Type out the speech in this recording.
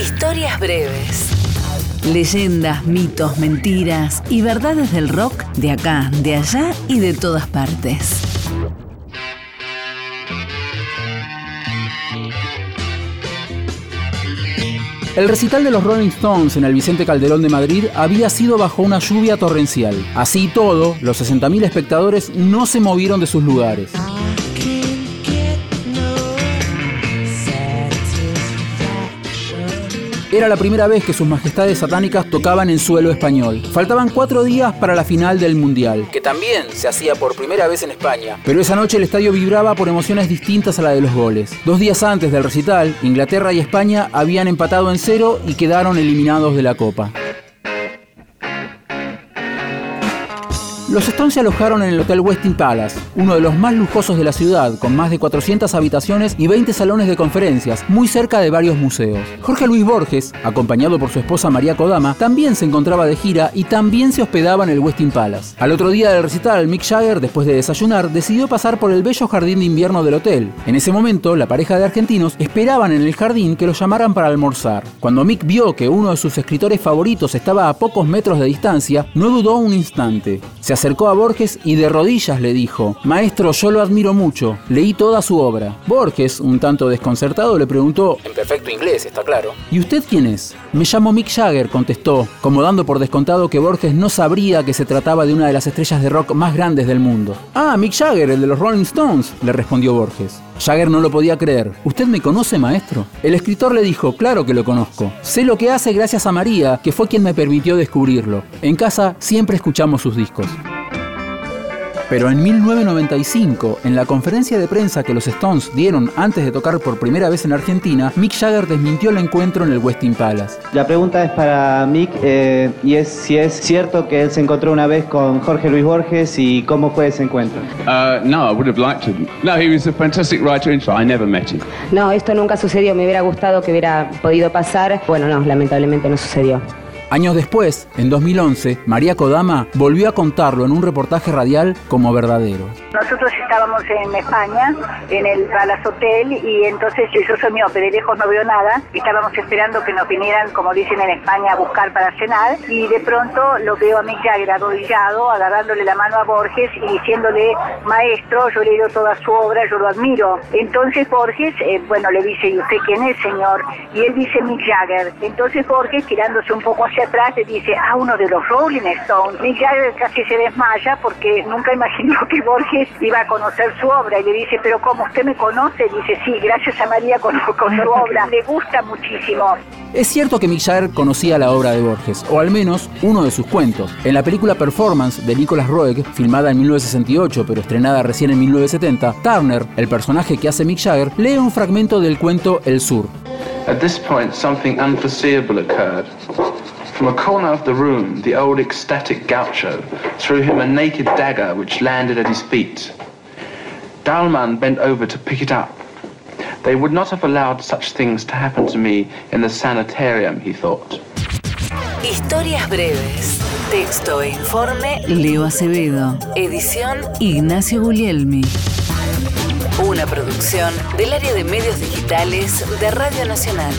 Historias breves. Leyendas, mitos, mentiras y verdades del rock de acá, de allá y de todas partes. El recital de los Rolling Stones en el Vicente Calderón de Madrid había sido bajo una lluvia torrencial. Así y todo, los 60.000 espectadores no se movieron de sus lugares. Era la primera vez que sus majestades satánicas tocaban en suelo español. Faltaban cuatro días para la final del Mundial, que también se hacía por primera vez en España. Pero esa noche el estadio vibraba por emociones distintas a la de los goles. Dos días antes del recital, Inglaterra y España habían empatado en cero y quedaron eliminados de la Copa. Los Stones se alojaron en el Hotel Westin Palace, uno de los más lujosos de la ciudad, con más de 400 habitaciones y 20 salones de conferencias, muy cerca de varios museos. Jorge Luis Borges, acompañado por su esposa María Kodama, también se encontraba de gira y también se hospedaba en el Westin Palace. Al otro día del recital, Mick Jagger, después de desayunar, decidió pasar por el bello jardín de invierno del hotel. En ese momento, la pareja de argentinos esperaban en el jardín que los llamaran para almorzar. Cuando Mick vio que uno de sus escritores favoritos estaba a pocos metros de distancia, no dudó un instante. Se acercó a Borges y de rodillas le dijo, Maestro, yo lo admiro mucho, leí toda su obra. Borges, un tanto desconcertado, le preguntó, en perfecto inglés, está claro, ¿y usted quién es? Me llamo Mick Jagger, contestó, como dando por descontado que Borges no sabría que se trataba de una de las estrellas de rock más grandes del mundo. Ah, Mick Jagger, el de los Rolling Stones, le respondió Borges. Jagger no lo podía creer. ¿Usted me conoce, maestro? El escritor le dijo, claro que lo conozco. Sé lo que hace gracias a María, que fue quien me permitió descubrirlo. En casa siempre escuchamos sus discos. Pero en 1995, en la conferencia de prensa que los Stones dieron antes de tocar por primera vez en Argentina, Mick Jagger desmintió el encuentro en el Westin Palace. La pregunta es para Mick eh, y es si es cierto que él se encontró una vez con Jorge Luis Borges y cómo fue ese encuentro. Uh, no, I would have liked to. No, he was a fantastic writer. I never met him. No, esto nunca sucedió. Me hubiera gustado que hubiera podido pasar. Bueno, no, lamentablemente no sucedió. Años después, en 2011, María Kodama volvió a contarlo en un reportaje radial como verdadero. Nosotros estábamos en España, en el Palace Hotel, y entonces yo soy miope, de lejos no veo nada. Estábamos esperando que nos vinieran, como dicen en España, a buscar para cenar, y de pronto lo veo a Mick Jagger arrodillado, agarrándole la mano a Borges y diciéndole, maestro, yo he leído toda su obra, yo lo admiro. Entonces Borges, eh, bueno, le dice, ¿y usted quién es, señor? Y él dice Mick Jagger. Entonces Borges, tirándose un poco hacia atrás le dice, a ah, uno de los Rolling Stones. Mick Jagger casi se desmaya porque nunca imaginó que Borges iba a conocer su obra y le dice, pero como usted me conoce, dice, sí, gracias a María conozco su obra, le gusta muchísimo. Es cierto que Mick Jagger conocía la obra de Borges, o al menos uno de sus cuentos. En la película Performance de Nicholas Roeg, filmada en 1968 pero estrenada recién en 1970, Turner, el personaje que hace Mick Jagger, lee un fragmento del cuento El Sur. At this point, something unforeseeable occurred. From a corner of the room, the old ecstatic gaucho threw him a naked dagger which landed at his feet. Dalman bent over to pick it up. They would not have allowed such things to happen to me in the sanitarium, he thought. Historias breves. Texto e informe Leo Acevedo. Edición Ignacio Guglielmi. Una producción del área de medios digitales de Radio Nacional.